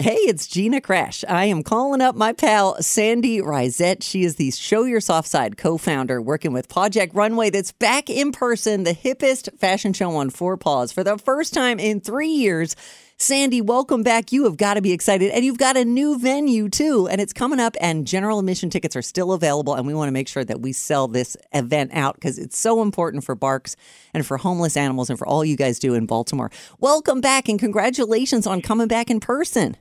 Hey, it's Gina Crash. I am calling up my pal Sande Riesett. She is the Show Your Soft Side co-founder, working with Project Runway. That's back in person, the hippest fashion show on four paws for the first time in three years. Sandy, welcome back. You have got to be excited. And you've got a new venue too. And it's coming up, and general admission tickets are still available. And we want to make sure that we sell this event out because it's so important for BARCS and for homeless animals and for all you guys do in Baltimore. Welcome back and congratulations on coming back in person.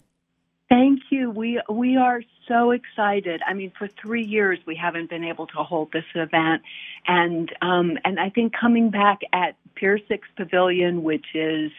Thank you. We we are so excited. I mean, for three years we haven't been able to hold this event, and um, and I think coming back at Pier Six Pavilion, which is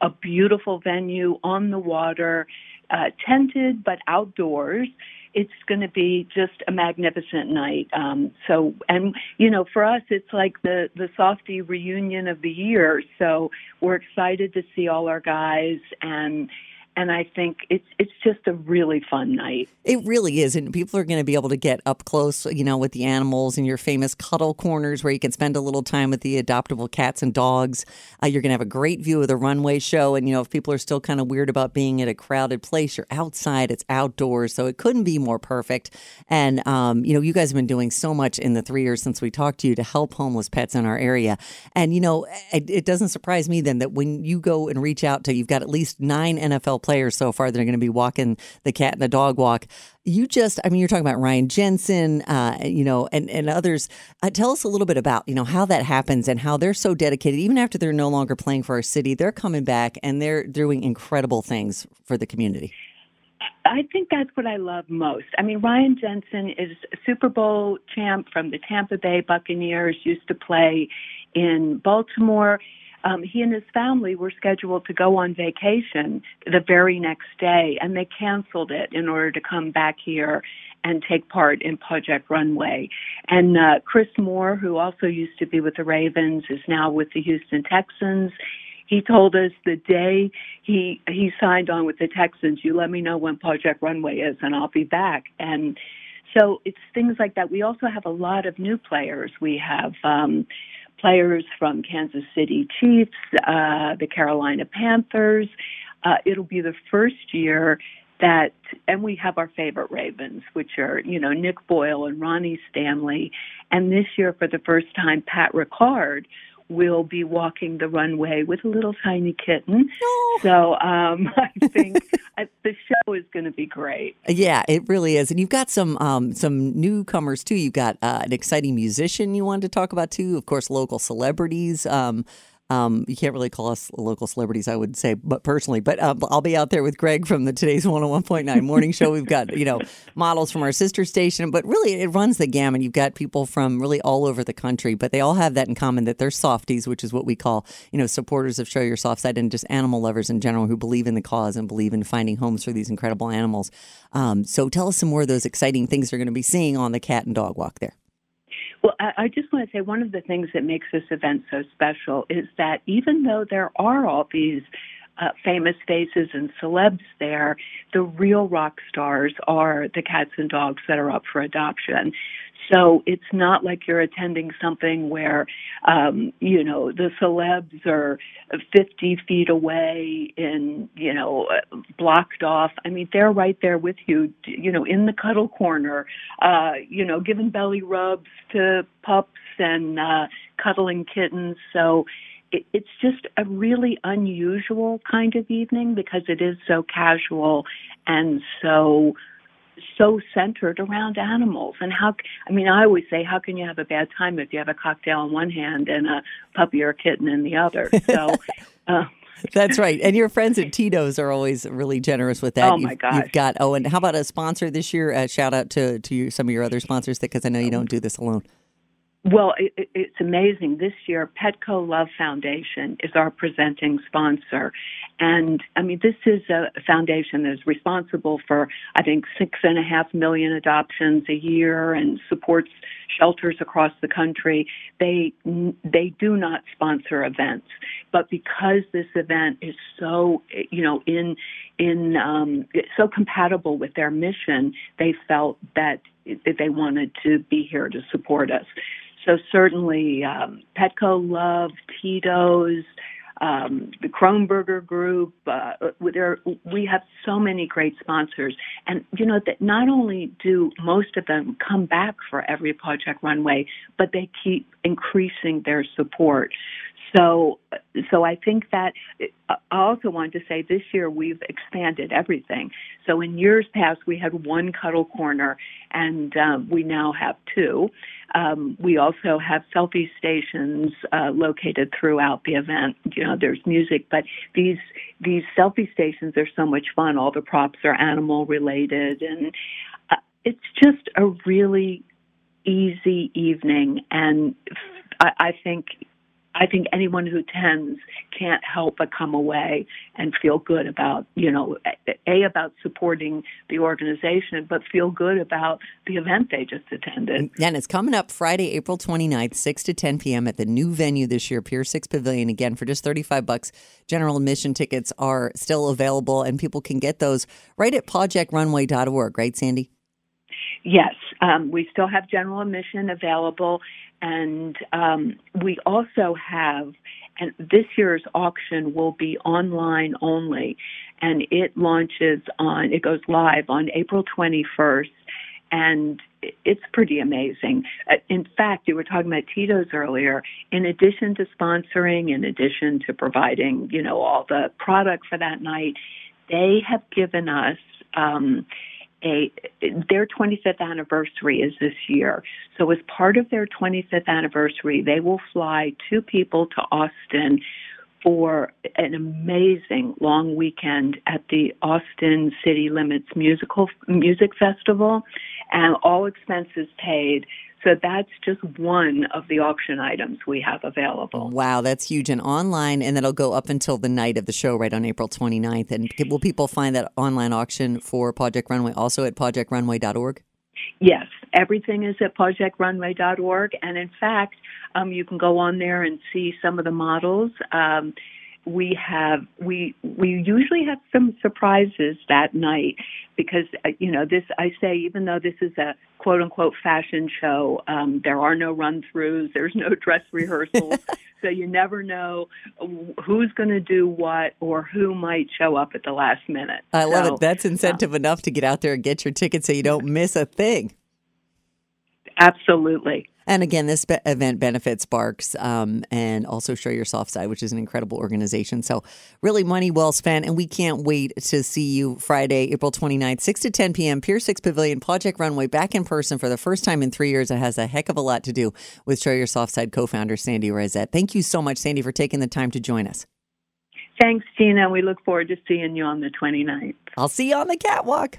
a beautiful venue on the water, uh, tented but outdoors. It's going to be just a magnificent night. Um, so, and you know, for us, it's like the the softy reunion of the year. So we're excited to see all our guys and and I think it's it's just a really fun night. It really is, and people are going to be able to get up close, you know, with the animals and your famous cuddle corners where you can spend a little time with the adoptable cats and dogs. Uh, you're going to have a great view of the runway show, and you know, if people are still kind of weird about being at a crowded place, you're outside, it's outdoors, so it couldn't be more perfect. And um, you know, you guys have been doing so much in the three years since we talked to you to help homeless pets in our area, and you know, it, it doesn't surprise me then that when you go and reach out to, you've got at least nine NFL players so far that are going to be walking the cat and the dog walk. You just, I mean, you're talking about Ryan Jensen, uh, you know, and, and others. Uh, tell us a little bit about, you know, how that happens and how they're so dedicated. Even after they're no longer playing for our city, they're coming back and they're doing incredible things for the community. I think that's what I love most. I mean, Ryan Jensen is a Super Bowl champ from the Tampa Bay Buccaneers, used to play in Baltimore um, he and his family were scheduled to go on vacation the very next day, and they canceled it in order to come back here and take part in Project Runway. And uh, Chris Moore, who also used to be with the Ravens, is now with the Houston Texans. He told us the day he he signed on with the Texans, you let me know when Project Runway is, and I'll be back. And so it's things like that. We also have a lot of new players. We have um, players from Kansas City Chiefs, uh, the Carolina Panthers. Uh, it'll be the first year that, and we have our favorite Ravens, which are, you know, Nick Boyle and Ronnie Stanley. And this year, for the first time, Pat Ricard will be walking the runway with a little tiny kitten. Oh. So um, I think the show is going to be great. Yeah, it really is. And you've got some um, some newcomers too. You've got uh, an exciting musician you wanted to talk about too. Of course, local celebrities. Um, um, you can't really call us local celebrities, I would say, but personally. But uh, I'll be out there with Greg from the Today's 101.9 morning show. We've got, you know, models from our sister station, but really it runs the gamut. You've got people from really all over the country, but they all have that in common that they're softies, which is what we call, you know, supporters of Show Your Soft Side and just animal lovers in general who believe in the cause and believe in finding homes for these incredible animals. Um, so tell us some more of those exciting things you're going to be seeing on the cat and dog walk there. Well, I just want to say one of the things that makes this event so special is that even though there are all these uh, famous faces and celebs there, the real rock stars are the cats and dogs that are up for adoption. So it's not like you're attending something where, um, you know, the celebs are 50 feet away and, you know, blocked off. I mean, they're right there with you, you know, in the cuddle corner, uh, you know, giving belly rubs to pups and, uh, cuddling kittens. So, it's just a really unusual kind of evening because it is so casual and so so centered around animals. And how, I mean, I always say, how can you have a bad time if you have a cocktail in one hand and a puppy or a kitten in the other? So, uh, That's right. And your friends at Tito's are always really generous with that. Oh, my You've- gosh. You've got, oh, and how about a sponsor this year? Uh, shout out to, to you, some of your other sponsors because I know you don't do this alone. Well, it, it- it's amazing. This year, Petco Love Foundation is our presenting sponsor. And I mean, this is a foundation that is responsible for, I think, six and a half million adoptions a year and supports shelters across the country. They, they do not sponsor events, but because this event is so, you know, in, in, um, so compatible with their mission, they felt that that they wanted to be here to support us. So certainly, um, Petco Love, Tito's, um, the Kronberger Group. Uh, there, we have so many great sponsors, and you know that not only do most of them come back for every Project Runway, but they keep increasing their support. So, so I think that I also wanted to say this year we've expanded everything. So in years past we had one cuddle corner, and um, we now have two. Um, we also have selfie stations uh, located throughout the event. You know, there's music, but these these selfie stations are so much fun. All the props are animal related, and uh, it's just a really easy evening. And I, I think I think anyone who attends can't help but come away and feel good about, you know, a about supporting the organization, but feel good about the event they just attended. And it's coming up Friday, April 29th, 6 to 10 p.m. at the new venue this year, Pier 6 Pavilion. Again, for just 35 bucks. General admission tickets are still available, and people can get those right at projectrunway.org, right, Sande? Yes, um, we still have general admission available, and um, we also have, and this year's auction will be online only, and it launches on, it goes live on April 21st, and it's pretty amazing. Uh, In fact, you were talking about Tito's earlier. In addition to sponsoring, in addition to providing, you know, all the product for that night, they have given us. Um, a their 25th anniversary is this year. So as part of their 25th anniversary, they will fly two people to Austin for an amazing long weekend at the Austin City Limits musical music festival and all expenses paid. So that's just one of the auction items we have available. Wow, that's huge. And online, and that'll go up until the night of the show, right on April 29th. And will people find that online auction for Project Runway also at projectrunway.org? Yes, everything is at projectrunway.org, and in fact, um, you can go on there and see some of the models. Um, we have we we usually have some surprises that night because uh, you know this I say even though this is a quote unquote fashion show, um, there are no run throughs, there's no dress rehearsals, so you never know who's going to do what or who might show up at the last minute. I love So, it. That's incentive enough to get out there and get your ticket so you don't miss a thing. Absolutely. And again, this be- event benefits Sparks um, and also Show Your Soft Side, which is an incredible organization. So, really, money well spent. And we can't wait to see you Friday, April 29th, 6 to 10 p.m., Pier 6 Pavilion, Project Runway, back in person for the first time in three years. It has a heck of a lot to do with Show Your Soft Side co founder Sande Riesett. Thank you so much, Sandy, for taking the time to join us. Thanks, Gina. We look forward to seeing you on the 29th. I'll see you on the catwalk.